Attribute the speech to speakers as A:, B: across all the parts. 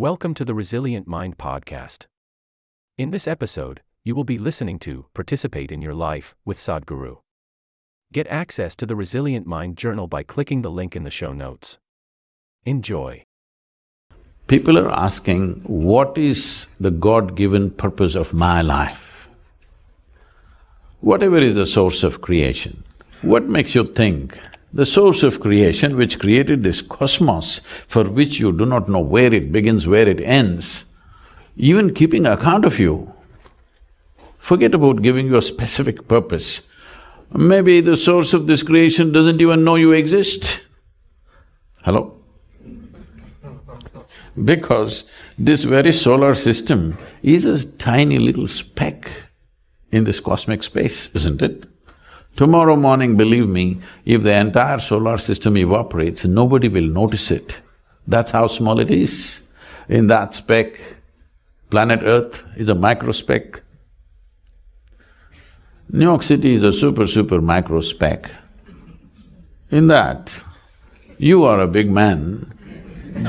A: Welcome to the Resilient Mind podcast. In this episode, you will be listening to Participate in Your Life with Sadhguru. Get access to the Resilient Mind journal by clicking the link in the show notes. Enjoy.
B: People are asking, what is the God-given purpose of my life? Whatever is the source of creation, what makes you think the source of creation which created this cosmos for which you do not know where it begins, where it ends, even keeping account of you, forget about giving you a specific purpose. Maybe the source of this creation doesn't even know you exist. Hello? Because this very solar system is a tiny little speck in this cosmic space, isn't it? Tomorrow morning, believe me, if the entire solar system evaporates, nobody will notice it. That's how small it is. In that speck, planet Earth is a micro speck. New York City is a super, super micro speck. In that, you are a big man,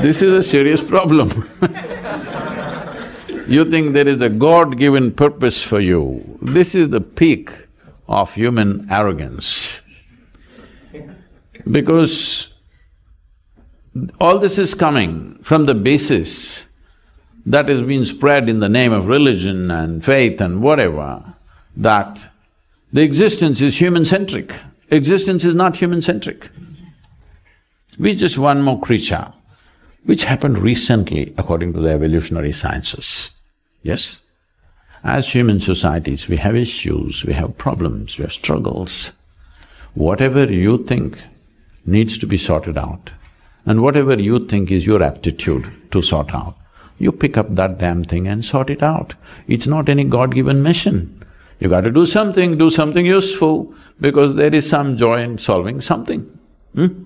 B: this is a serious problem You think there is a God-given purpose for you, this is the peak of human arrogance. Because all this is coming from the basis that has been spread in the name of religion and faith and whatever, that the existence is human-centric. Existence is not human-centric. We're just one more creature, which happened recently according to the evolutionary sciences. Yes? As human societies, we have issues, we have problems, we have struggles. Whatever you think needs to be sorted out, and whatever you think is your aptitude to sort out, you pick up that damn thing and sort it out. It's not any God-given mission. You got to do something, do something useful, because there is some joy in solving something. Hmm?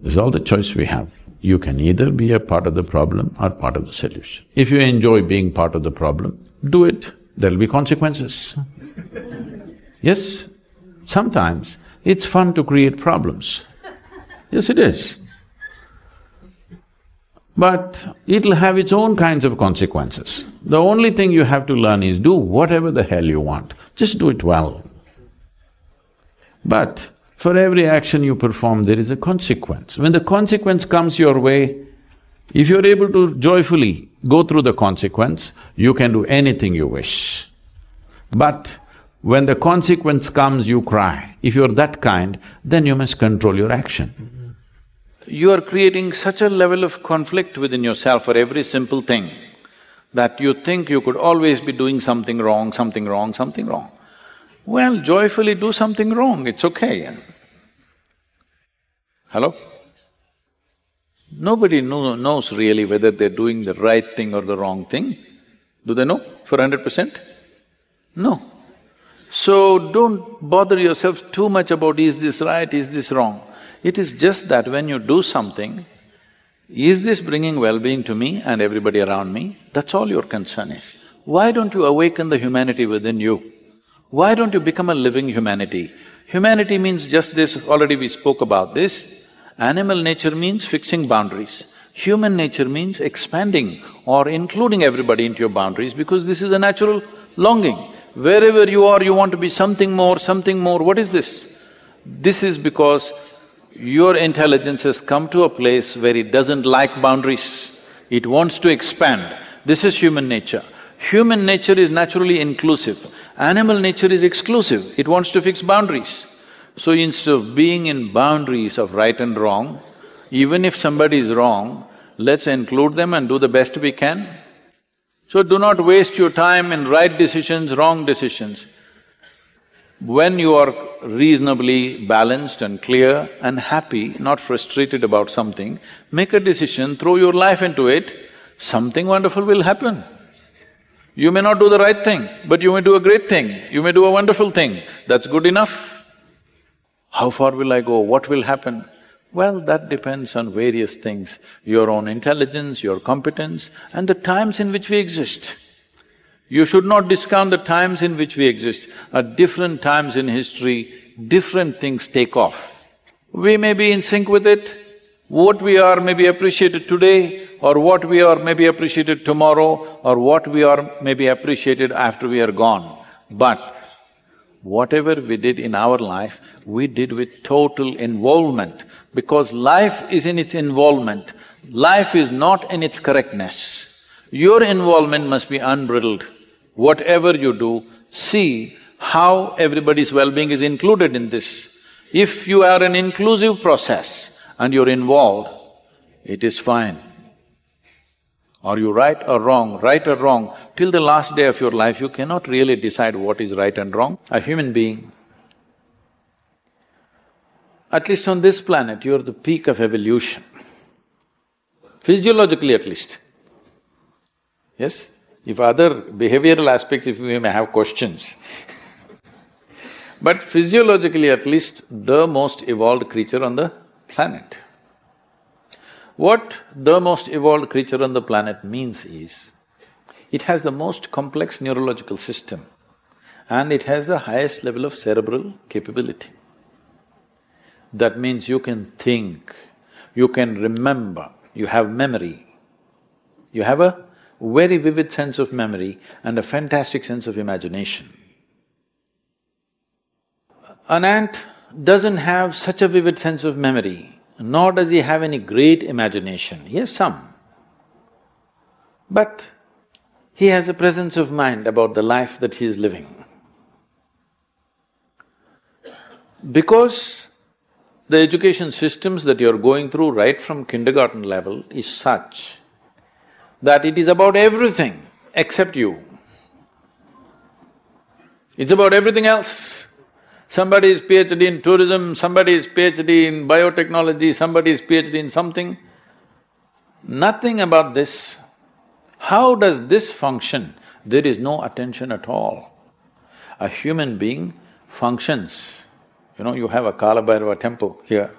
B: This is all the choice we have. You can either be a part of the problem or part of the solution. If you enjoy being part of the problem, do it, there'll be consequences. yes, sometimes it's fun to create problems. Yes, it is. But it'll have its own kinds of consequences. The only thing you have to learn is do whatever the hell you want, just do it well. But for every action you perform, there is a consequence. When the consequence comes your way, if you're able to joyfully go through the consequence, you can do anything you wish. But when the consequence comes, you cry. If you're that kind, then you must control your action you are creating such a level of conflict within yourself for every simple thing that you think you could always be doing something wrong, something wrong, something wrong. Well, joyfully do something wrong, it's okay. Hello? Nobody know, knows really whether they're doing the right thing or the wrong thing. Do they know for hundred percent? No. So don't bother yourself too much about is this right, is this wrong. It is just that when you do something, is this bringing well-being to me and everybody around me? That's all your concern is. Why don't you awaken the humanity within you? Why don't you become a living humanity? Humanity means just this, already we spoke about this. Animal nature means fixing boundaries. Human nature means expanding or including everybody into your boundaries because this is a natural longing. Wherever you are, you want to be something more, something more. What is this? This is because your intelligence has come to a place where it doesn't like boundaries, it wants to expand. This is human nature. Human nature is naturally inclusive, animal nature is exclusive, it wants to fix boundaries. So instead of being in boundaries of right and wrong, even if somebody is wrong, let's include them and do the best we can. So do not waste your time in right decisions, wrong decisions. When you are reasonably balanced and clear and happy, not frustrated about something, make a decision, throw your life into it, something wonderful will happen. You may not do the right thing, but you may do a great thing, you may do a wonderful thing, that's good enough. How far will I go? What will happen? Well, that depends on various things, your own intelligence, your competence, and the times in which we exist. You should not discount the times in which we exist. At different times in history, different things take off. We may be in sync with it, what we are may be appreciated today, or what we are maybe appreciated tomorrow, or what we are maybe appreciated after we are gone. But whatever we did in our life, we did with total involvement because life is in its involvement, life is not in its correctness. Your involvement must be unbridled. Whatever you do, see how everybody's well-being is included in this. If you are an inclusive process and you're involved, it is fine. Are you right or wrong? Right or wrong, till the last day of your life, you cannot really decide what is right and wrong. A human being, at least on this planet, you're the peak of evolution. Physiologically at least. Yes? If other behavioral aspects, if we may have questions but physiologically at least, the most evolved creature on the planet. What the most evolved creature on the planet means is, it has the most complex neurological system and it has the highest level of cerebral capability. That means you can think, you can remember, you have memory. You have a very vivid sense of memory and a fantastic sense of imagination. An ant doesn't have such a vivid sense of memory nor does he have any great imagination, he has some. But he has a presence of mind about the life that he is living. Because the education systems that you're going through right from kindergarten level is such that it is about everything except you. It's about everything else. Somebody is PhD in tourism, somebody is PhD in biotechnology, somebody is PhD in something. Nothing about this. How does this function? There is no attention at all. A human being functions. You know, you have a Kalabhairava temple here.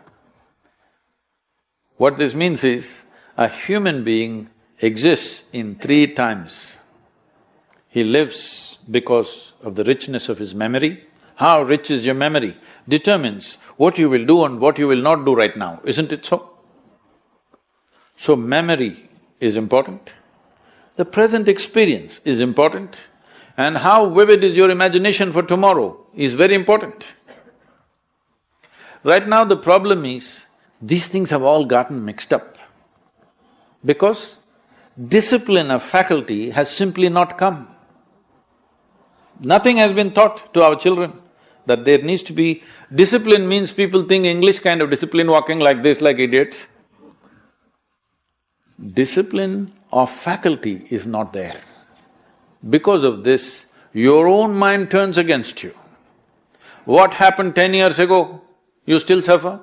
B: What this means is, a human being exists in three times. He lives because of the richness of his memory, how rich is your memory determines what you will do and what you will not do right now, isn't it so? So memory is important, the present experience is important, and how vivid is your imagination for tomorrow is very important. Right now the problem is, these things have all gotten mixed up because discipline of faculty has simply not come. Nothing has been taught to our children that there needs to be… Discipline means people think English kind of discipline, walking like this like idiots. Discipline of faculty is not there. Because of this, your own mind turns against you. What happened ten years ago, you still suffer?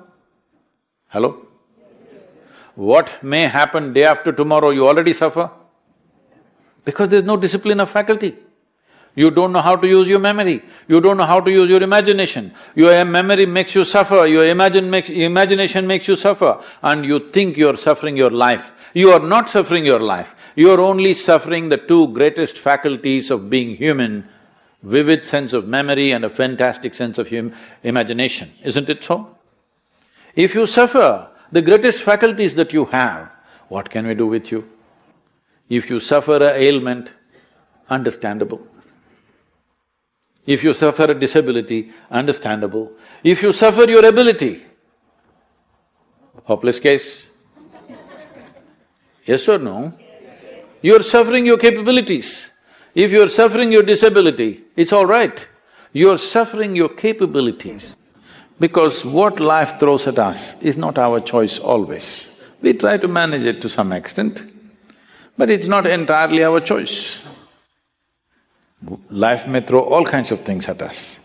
B: Hello? What may happen day after tomorrow, you already suffer? Because there's no discipline of faculty. You don't know how to use your memory, you don't know how to use your imagination. Your memory makes you suffer, your imagine makes, imagination makes you suffer, and you think you're suffering your life. You are not suffering your life, you are only suffering the two greatest faculties of being human, vivid sense of memory and a fantastic sense of hum imagination, isn't it so? If you suffer the greatest faculties that you have, what can we do with you? If you suffer a ailment, understandable. If you suffer a disability, understandable. If you suffer your ability, hopeless case. Yes or no? Yes. You're suffering your capabilities. If you're suffering your disability, it's all right. You're suffering your capabilities. Because what life throws at us is not our choice always. We try to manage it to some extent, but it's not entirely our choice. Life may throw all kinds of things at us,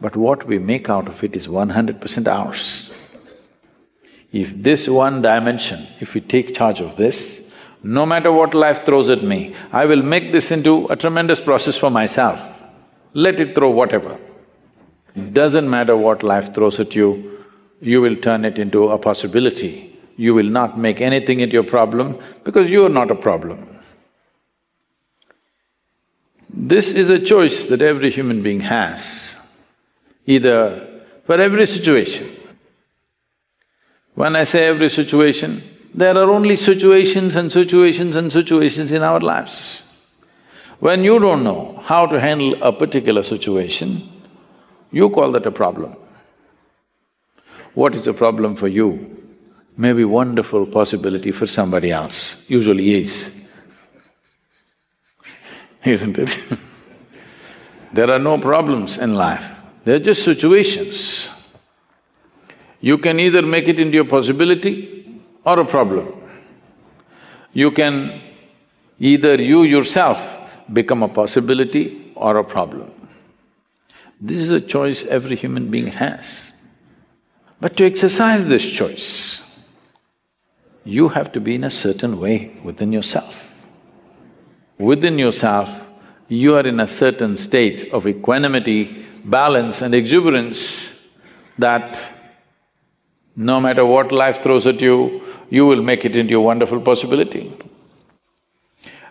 B: but what we make out of it is one hundred percent ours. If this one dimension, if we take charge of this, no matter what life throws at me, I will make this into a tremendous process for myself. Let it throw whatever. Doesn't matter what life throws at you, you will turn it into a possibility. You will not make anything into your problem because you are not a problem. This is a choice that every human being has, either for every situation. When I say every situation,
C: There are only situations and situations and situations in our lives. When you don't know how to handle a particular situation, you call that a problem. What is a problem for you may be wonderful possibility for somebody else, usually is. Isn't it? there are no problems in life, they're just situations. You can either make it into a possibility or a problem. You can either you yourself become a possibility or a problem. This is a choice every human being has. But to exercise this choice, you have to be in a certain way within yourself. Within yourself, you are in a certain state of equanimity, balance and exuberance that no matter what life throws at you, you will make it into a wonderful possibility.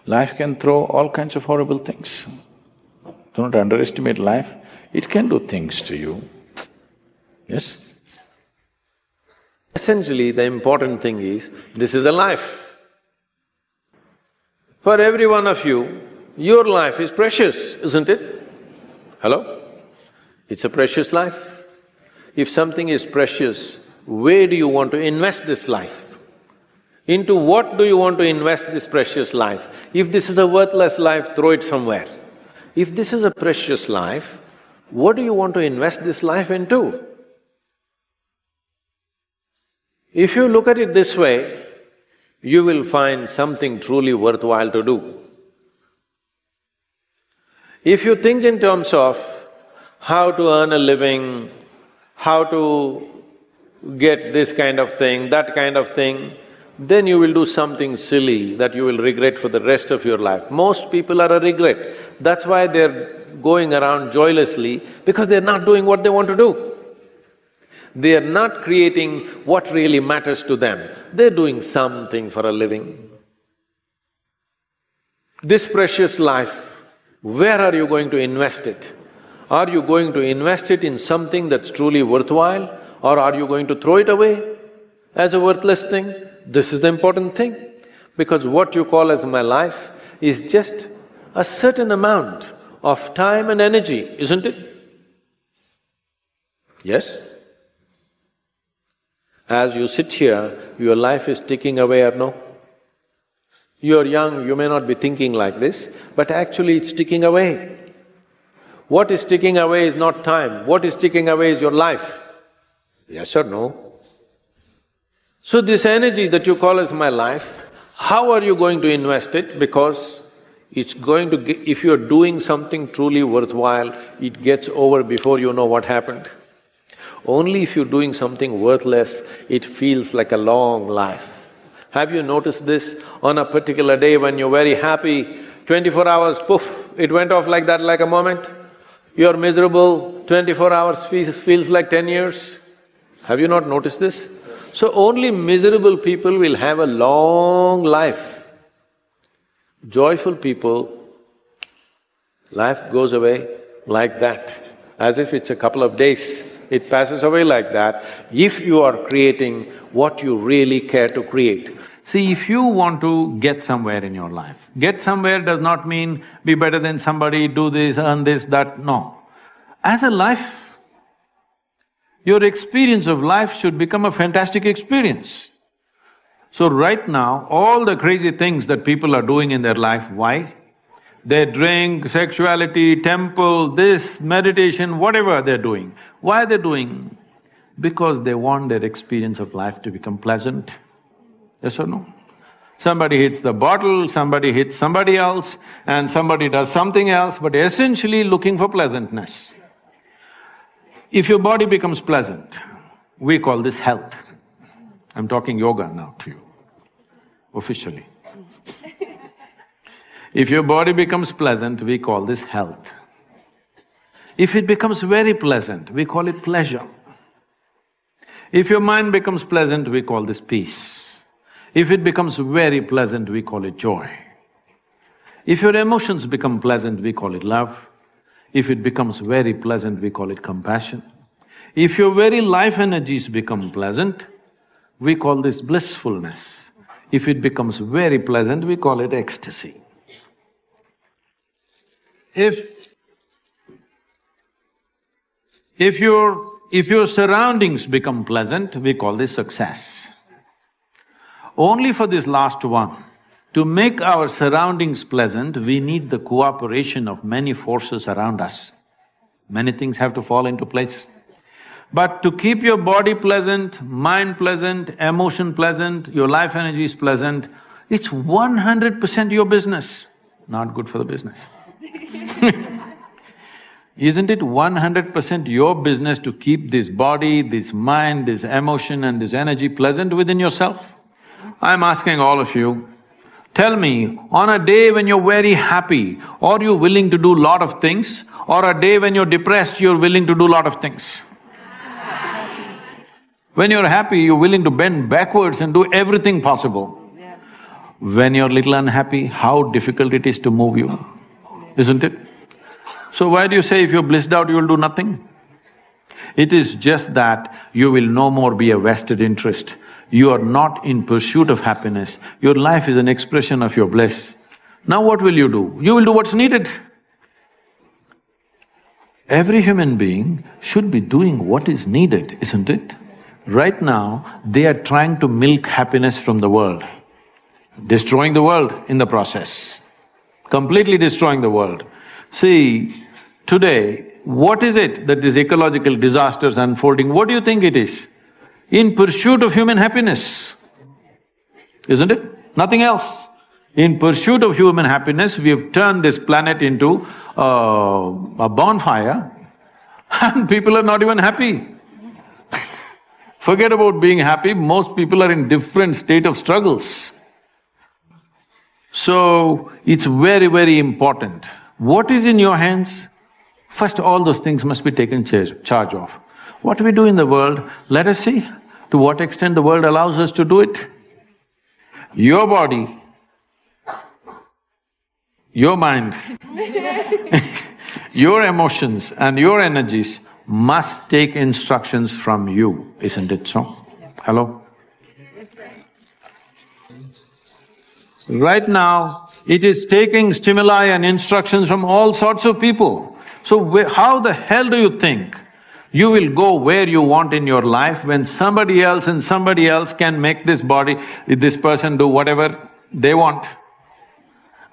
C: Life can throw all kinds of horrible things. Do not underestimate life, it can do things to you. Yes?
B: Essentially, the important thing is, this is a life. For every one of you, your life is precious, isn't it? Hello? It's a precious life. If something is precious, where do you want to invest this life? Into what do you want to invest this precious life? If this is a worthless life, throw it somewhere. If this is a precious life, what do you want to invest this life into? If you look at it this way, you will find something truly worthwhile to do. If you think in terms of how to earn a living, how to get this kind of thing, that kind of thing, then you will do something silly that you will regret for the rest of your life. Most people are a regret. That's why they're going around joylessly, because they're not doing what they want to do. They are not creating what really matters to them. They're doing something for a living. This precious life, where are you going to invest it? Are you going to invest it in something that's truly worthwhile, or are you going to throw it away as a worthless thing? This is the important thing, because what you call as my life is just a certain amount of time and energy, isn't it? Yes? As you sit here, your life is ticking away or no? You're young, you may not be thinking like this, but actually it's ticking away. What is ticking away is not time, what is ticking away is your life. Yes or no? So this energy that you call as my life, how are you going to invest it? Because it's going to get, if you're doing something truly worthwhile, it gets over before you know what happened. Only if you're doing something worthless, it feels like a long life. Have you noticed this? On a particular day when you're very happy, twenty-four hours, poof, it went off like that, like a moment. You're miserable, twenty-four hours feels, like ten years. Have you not noticed this? So only miserable people will have a long life. Joyful people, life goes away like that, as if it's a couple of days. It passes away like that if you are creating what you really care to create. See, if you want to get somewhere in your life, get somewhere does not mean be better than somebody, do this, earn this, that, no. As a life, your experience of life should become a fantastic experience. So right now, all the crazy things that people are doing in their life, why? They drink, sexuality, temple, this, meditation, whatever they're doing. Why are they doing? Because they want their experience of life to become pleasant. Yes or no? Somebody hits the bottle, somebody hits somebody else, and somebody does something else, but essentially looking for pleasantness. If your body becomes pleasant, we call this health. I'm talking yoga now to you, officially. If your body becomes pleasant, we call this health. If it becomes very pleasant, we call it pleasure. If your mind becomes pleasant, we call this peace. If it becomes very pleasant, we call it joy. If your emotions become pleasant, we call it love. If it becomes very pleasant, we call it compassion. If your very life energies become pleasant, we call this blissfulness. if it becomes very pleasant, we call it ecstasy. If if your if your surroundings become pleasant, we call this success. Only for this last one, to make our surroundings pleasant, we need the cooperation of many forces around us. Many things have to fall into place. But to keep your body pleasant, mind pleasant, emotion pleasant, your life energy is pleasant, it's one hundred percent your business, not good for the business Isn't it one hundred percent your business to keep this body, this mind, this emotion and this energy pleasant within yourself? I'm asking all of you, tell me, on a day when you're very happy, are you willing to do lot of things? Or a day when you're depressed, you're willing to do lot of things? When you're happy, you're willing to bend backwards and do everything possible. When you're little unhappy, how difficult it is to move you, isn't it? So why do you say if you're blissed out, you will do nothing? It is just that you will no more be a vested interest. You are not in pursuit of happiness. Your life is an expression of your bliss. Now what will you do? You will do what's needed. Every human being should be doing what is needed, isn't it? Right now, they are trying to milk happiness from the world, destroying the world in the process, completely destroying the world. See, today, what is it that these ecological disasters unfolding, what do you think it is? In pursuit of human happiness, isn't it? Nothing else. In pursuit of human happiness, we have turned this planet into uh, a bonfire and people are not even happy. Forget about being happy, most people are in different state of struggles. So, it's very, very important. What is in your hands? First, all those things must be taken charge of. What we do in the world, let us see to what extent the world allows us to do it. Your body, your mind, your emotions and your energies must take instructions from you, isn't it so? Hello? Right now, it is taking stimuli and instructions from all sorts of people. So how the hell do you think you will go where you want in your life when somebody else and somebody else can make this body, this person do whatever they want?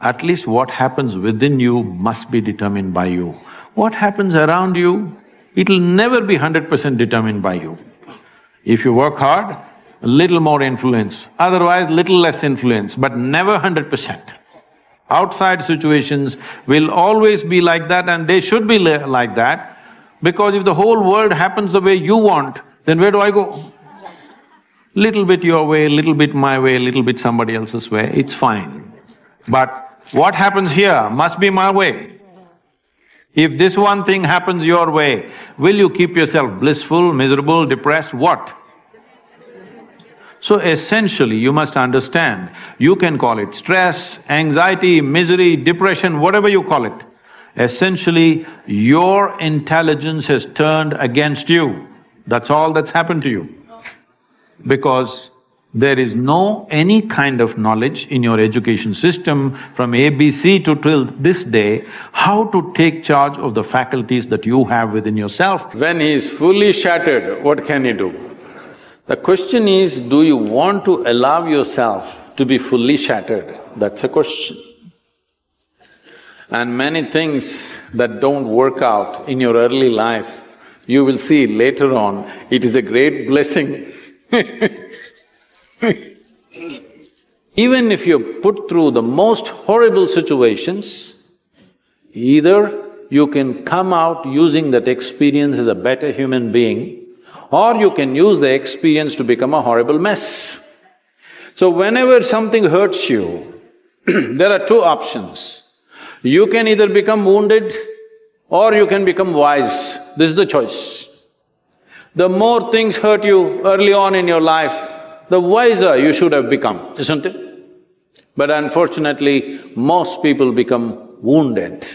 B: At least what happens within you must be determined by you. What happens around you It'll never be hundred percent determined by you. If you work hard, little more influence, otherwise little less influence, but never hundred percent. Outside situations will always be like that and they should be like that because if the whole world happens the way you want, then where do I go? Little bit your way, little bit my way, little bit somebody else's way, it's fine. But what happens here must be my way. If this one thing happens your way, will you keep yourself blissful, miserable, depressed, what? So essentially, you must understand, you can call it stress, anxiety, misery, depression, whatever you call it. Essentially, your intelligence has turned against you. That's all that's happened to you. Because there is no any kind of knowledge in your education system from ABC to till this day how to take charge of the faculties that you have within yourself.
D: When he is fully shattered, what can he do? The question is, do you want to allow yourself to be fully shattered? That's a question. And many things that don't work out in your early life, you will see later on, it is a great blessing Even if you're put through the most horrible situations, either you can come out using that experience as a better human being, or you can use the experience to become a horrible mess. So whenever something hurts you, there are two options. You can either become wounded or you can become wise. This is the choice. The more things hurt you early on in your life, the wiser you should have become, isn't it? But unfortunately, most people become wounded.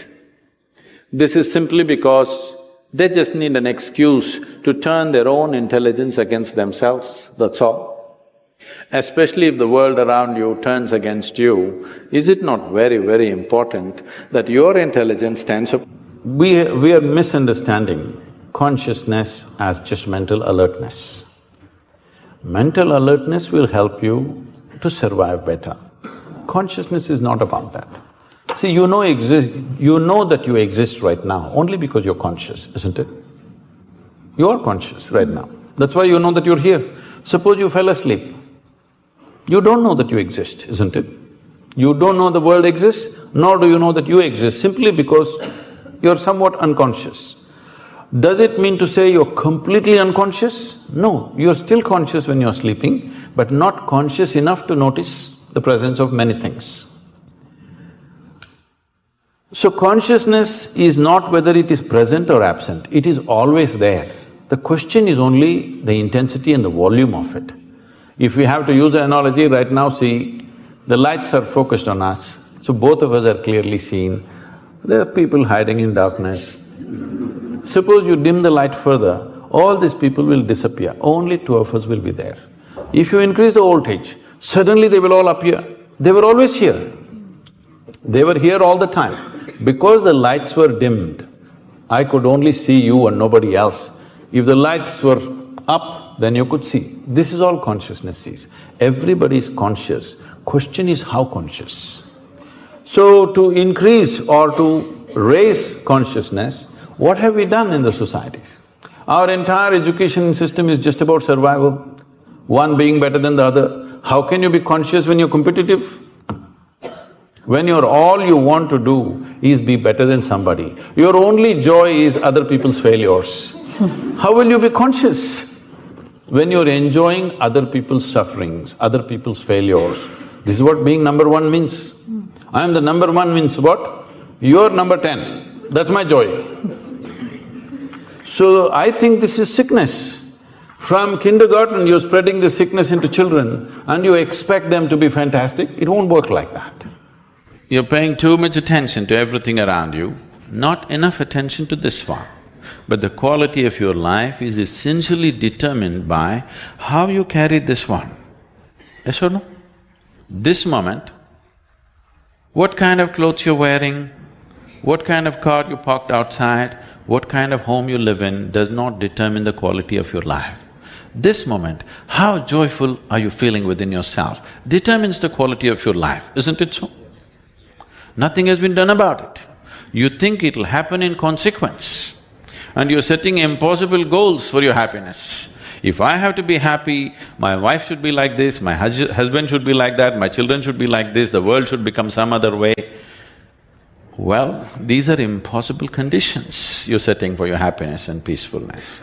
D: This is simply because they just need an excuse to turn their own intelligence against themselves, that's all.
B: especially if the world around you turns against you, is it not very, very important that your intelligence stands up? We, we are misunderstanding consciousness as just mental alertness. Mental alertness will help you to survive better. Consciousness is not about that. See, you know exist… you know that you exist right now only because you're conscious, isn't it? You are conscious right now. That's why you know that you're here. Suppose you fell asleep. You don't know that you exist, isn't it? You don't know the world exists, nor do you know that you exist, simply because you're somewhat unconscious. Does it mean to say you're completely unconscious? No, you're still conscious when you're sleeping, but not conscious enough to notice the presence of many things. So consciousness is not whether it is present or absent, it is always there. The question is only the intensity and the volume of it. If we have to use an analogy, right now see, the lights are focused on us, so both of us are clearly seen. There are people hiding in darkness. Suppose you dim the light further, all these people will disappear, only two of us will be there. If you increase the voltage, suddenly they will all appear. They were always here. They were here all the time. Because the lights were dimmed, I could only see you and nobody else. If the lights were up, then you could see. This is all consciousness sees. Everybody is conscious. Question is how conscious. So to increase or to raise consciousness, what have we done in the societies? Our entire education system is just about survival, one being better than the other. How can you be conscious when you're competitive? When you're all you want to do is be better than somebody, your only joy is other people's failures. How will you be conscious? When you're enjoying other people's sufferings, other people's failures, this is what being number one means. I am the number one means what? You're number ten, that's my joy. So I think this is sickness. From kindergarten, you're spreading the sickness into children and you expect them to be fantastic, it won't work like that. You're paying too much attention to everything around you, not enough attention to this one. But the quality of your life is essentially determined by how you carry this one. Yes or no? This moment, what kind of clothes you're wearing, what kind of car you parked outside, what kind of home you live in does not determine the quality of your life. This moment, how joyful are you feeling within yourself determines the quality of your life, isn't it so? Nothing has been done about it. You think it'll happen in consequence and you're setting impossible goals for your happiness. If I have to be happy, my wife should be like this, my hus husband should be like that, my children should be like this, the world should become some other way. Well, these are impossible conditions you're setting for your happiness and peacefulness.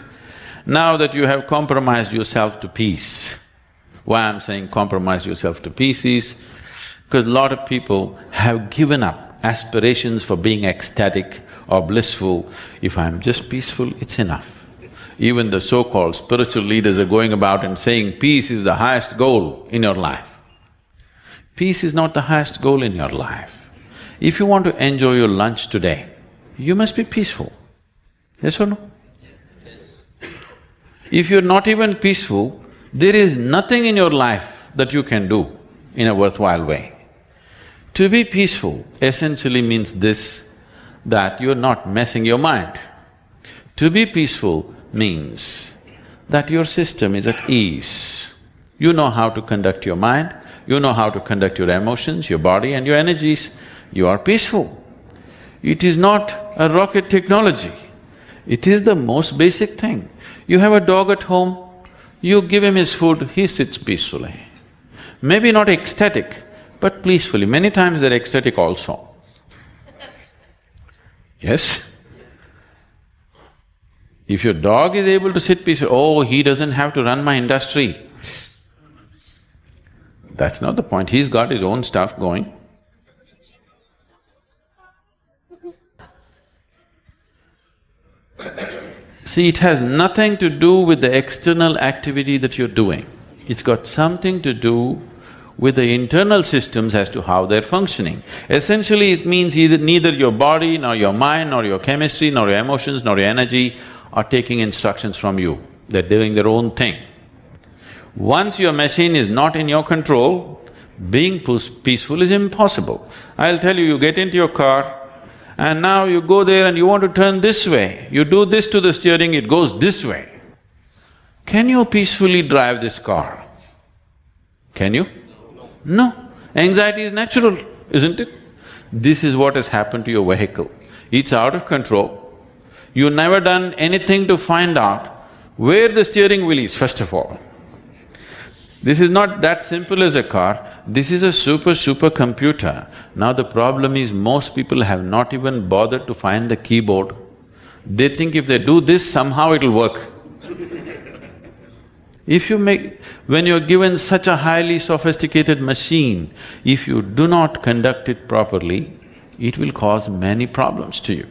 B: Now that you have compromised yourself to peace, why I'm saying compromise yourself to peace is because a lot of people have given up aspirations for being ecstatic or blissful, if I'm just peaceful, it's enough. Even the so-called spiritual leaders are going about and saying peace is the highest goal in your life. Peace is not the highest goal in your life. If you want to enjoy your lunch today, you must be peaceful. Yes or no? If you're not even peaceful, there is nothing in your life that you can do in a worthwhile way. To be peaceful essentially means this, that you're not messing your mind. To be peaceful means that your system is at ease. You know how to conduct your mind, you know how to conduct your emotions, your body and your energies, you are peaceful. It is not a rocket technology, it is the most basic thing. You have a dog at home, you give him his food, he sits peacefully. Maybe not ecstatic, but peacefully. Many times they're ecstatic also. Yes? If your dog is able to sit peacefully, oh, he doesn't have to run my industry. That's not the point, he's got his own stuff going. See, it has nothing to do with the external activity that you're doing. It's got something to do with the internal systems as to how they're functioning. Essentially, it means either neither your body, nor your mind, nor your chemistry, nor your emotions, nor your energy are taking instructions from you. They're doing their own thing. Once your machine is not in your control, being peaceful is impossible. I'll tell you, you get into your car and now you go there and you want to turn this way. You do this to the steering, it goes this way. Can you peacefully drive this car? Can you? No. Anxiety is natural, isn't it? This is what has happened to your vehicle. It's out of control. You've never done anything to find out where the steering wheel is, first of all. This is not that simple as a car, this is a super, super computer. Now the problem is most people have not even bothered to find the keyboard. They think if they do this, somehow it'll work. If you make… when you're given such a highly sophisticated machine, if you do not conduct it properly, it will cause many problems to you.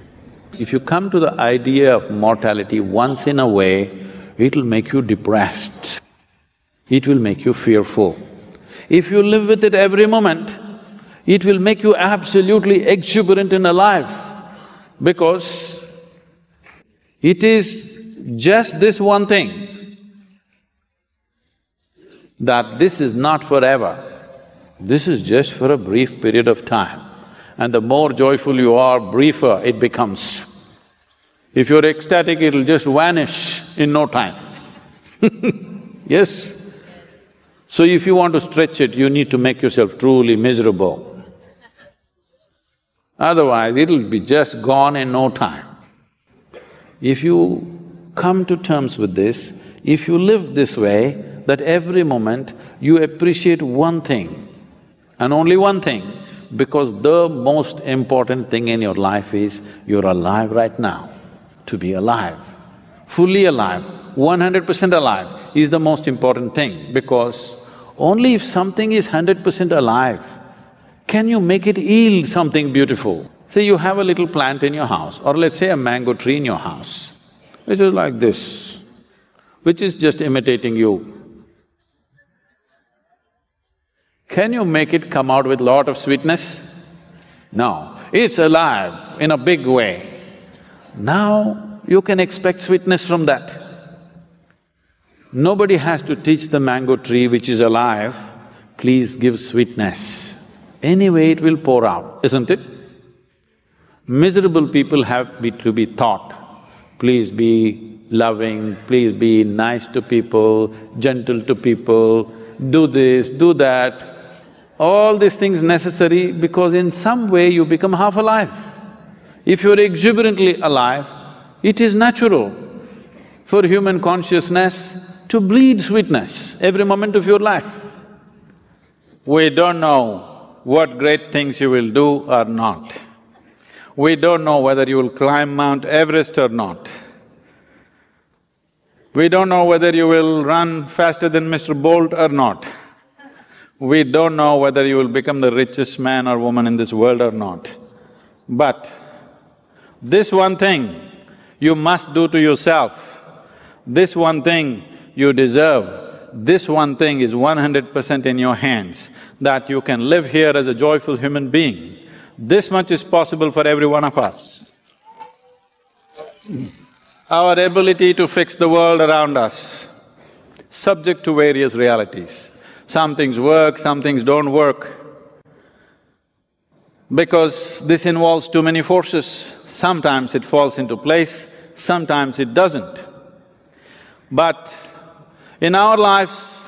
B: If you come to the idea of mortality once in a way, it'll make you depressed it will make you fearful. If you live with it every moment, it will make you absolutely exuberant and alive because it is just this one thing that this is not forever, this is just for a brief period of time. And the more joyful you are, briefer it becomes. If you're ecstatic, it'll just vanish in no time. yes? So if you want to stretch it, you need to make yourself truly miserable. Otherwise, it'll be just gone in no time. If you come to terms with this, if you live this way, that every moment you appreciate one thing and only one thing, because the most important thing in your life is you're alive right now. To be alive, fully alive, one hundred percent alive is the most important thing because only if something is hundred percent alive, can you make it yield something beautiful. Say you have a little plant in your house or let's say a mango tree in your house, which is like this, which is just imitating you. Can you make it come out with lot of sweetness? No, it's alive in a big way. Now you can expect sweetness from that. Nobody has to teach the mango tree which is alive, please give sweetness. Anyway, it will pour out, isn't it? Miserable people have be to be taught, please be loving, please be nice to people, gentle to people, do this, do that. All these things necessary because in some way you become half alive. If you're exuberantly alive, it is natural for human consciousness to bleed sweetness every moment of your life. We don't know what great things you will do or not. We don't know whether you will climb Mount Everest or not. We don't know whether you will run faster than Mr. Bolt or not. We don't know whether you will become the richest man or woman in this world or not. But this one thing you must do to yourself, this one thing you deserve, this one thing is one hundred percent in your hands, that you can live here as a joyful human being. This much is possible for every one of us. Our ability to fix the world around us, subject to various realities. Some things work, some things don't work. Because this involves too many forces, sometimes it falls into place, sometimes it doesn't. But in our lives,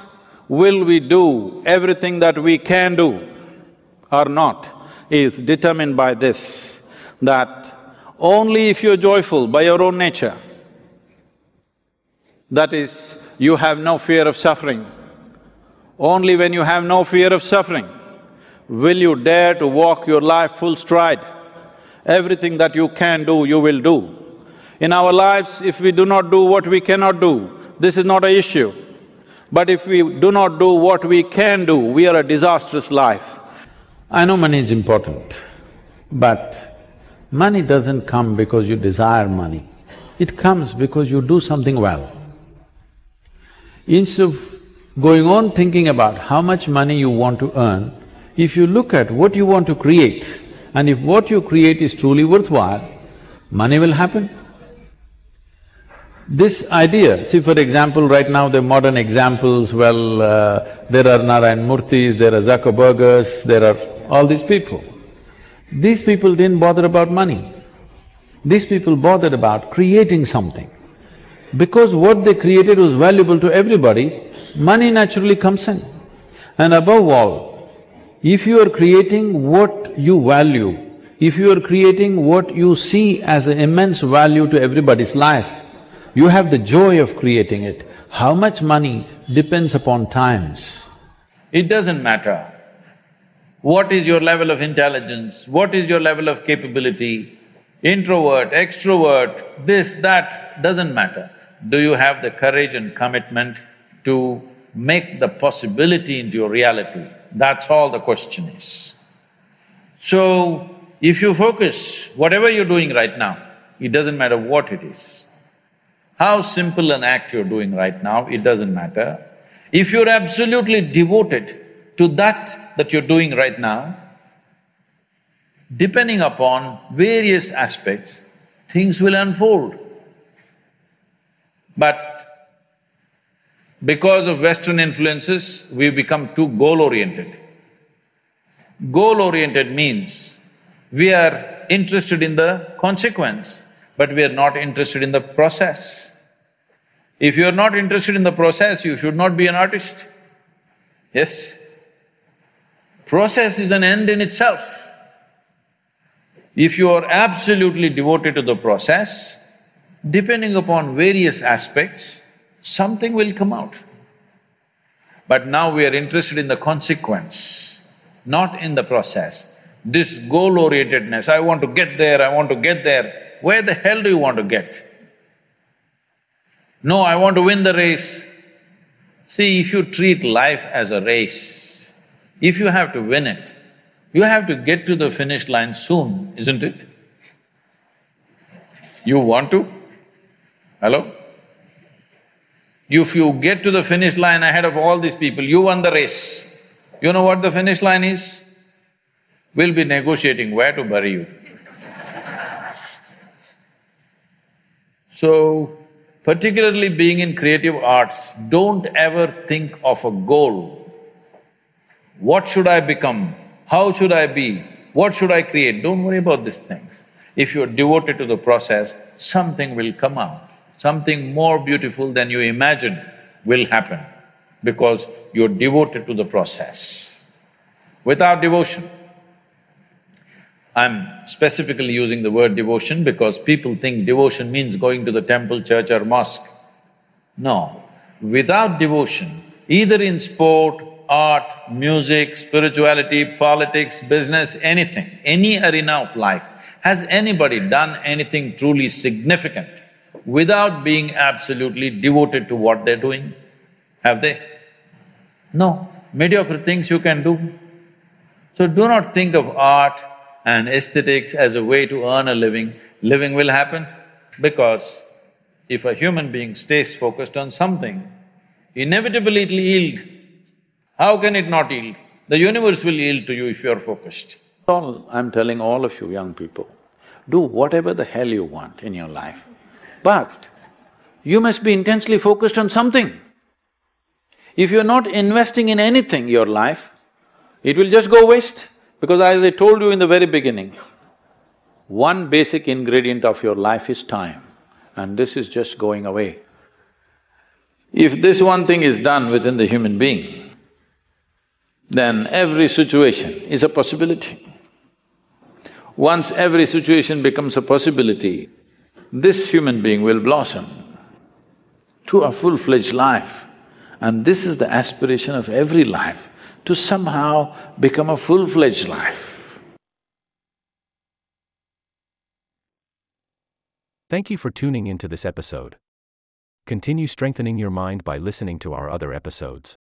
B: will we do everything that we can do or not is determined by this, that only if you're joyful by your own nature, that is, you have no fear of suffering, only when you have no fear of suffering will you dare to walk your life full stride. Everything that you can do, you will do. In our lives, if we do not do what we cannot do, this is not an issue. But if we do not do what we can do, we are a disastrous life. I know money is important, but money doesn't come because you desire money. It comes because you do something well. Instead of going on thinking about how much money you want to earn, if you look at what you want to create, and if what you create is truly worthwhile, money will happen.
E: This idea, see for example, right now the modern examples, well, uh, there are Narayan Murthys, there are Zuckerbergers, there are all these people. These people didn't bother about money. These people bothered about creating something. Because what they created was valuable to everybody, money naturally comes in. And above all, if you are creating what you value, if you are creating what you see as an immense value to everybody's life, you have the joy of creating it. How much money depends upon times.
B: It doesn't matter what is your level of intelligence, what is your level of capability, introvert, extrovert, this, that, doesn't matter. Do you have the courage and commitment to make the possibility into your reality? That's all the question is. So, if you focus, whatever you're doing right now, it doesn't matter what it is, how simple an act you're doing right now, it doesn't matter. If you're absolutely devoted to that that you're doing right now, depending upon various aspects, things will unfold. But because of Western influences, we've become too goal-oriented. Goal-oriented means we are interested in the consequence, but we are not interested in the process. If you are not interested in the process, you should not be an artist. Yes? Process is an end in itself. If you are absolutely devoted to the process, depending upon various aspects, something will come out. But now we are interested in the consequence, not in the process. This goal-orientedness, I want to get there, I want to get there, where the hell do you want to get? No, I want to win the race. See, if you treat life as a race, if you have to win it, you have to get to the finish line soon, isn't it? You want to? Hello? If you get to the finish line ahead of all these people, you won the race. You know what the finish line is? We'll be negotiating where to bury you. so, particularly being in creative arts, don't ever think of a goal. What should I become? How should I be? What should I create? Don't worry about these things. If you're devoted to the process, something will come out. Something more beautiful than you imagined will happen because you're devoted to the process. Without devotion, I'm specifically using the word devotion because people think devotion means going to the temple, church or mosque. No, without devotion, either in sport, art, music, spirituality, politics, business, anything, any arena of life, has anybody done anything truly significant without being absolutely devoted to what they're doing? Have they? No, mediocre things you can do. So do not think of art, and aesthetics as a way to earn a living, living will happen because if a human being stays focused on something, inevitably it'll yield. How can it not yield? The universe will yield to you if you're focused.
F: All I'm telling all of you young people, do whatever the hell you want in your life, but you must be intensely focused on something. If you're not investing in anything, your life, it will just go waste. Because as I told you in the very beginning, one basic ingredient of your life is time, and this is just going away. If this one thing is done within the human being, then every situation is a possibility. Once every situation becomes a possibility, this human being will blossom to a full-fledged life. And this is the aspiration of every life to somehow become a full-fledged life.
A: Thank you for tuning into this episode. Continue strengthening your mind by listening to our other episodes.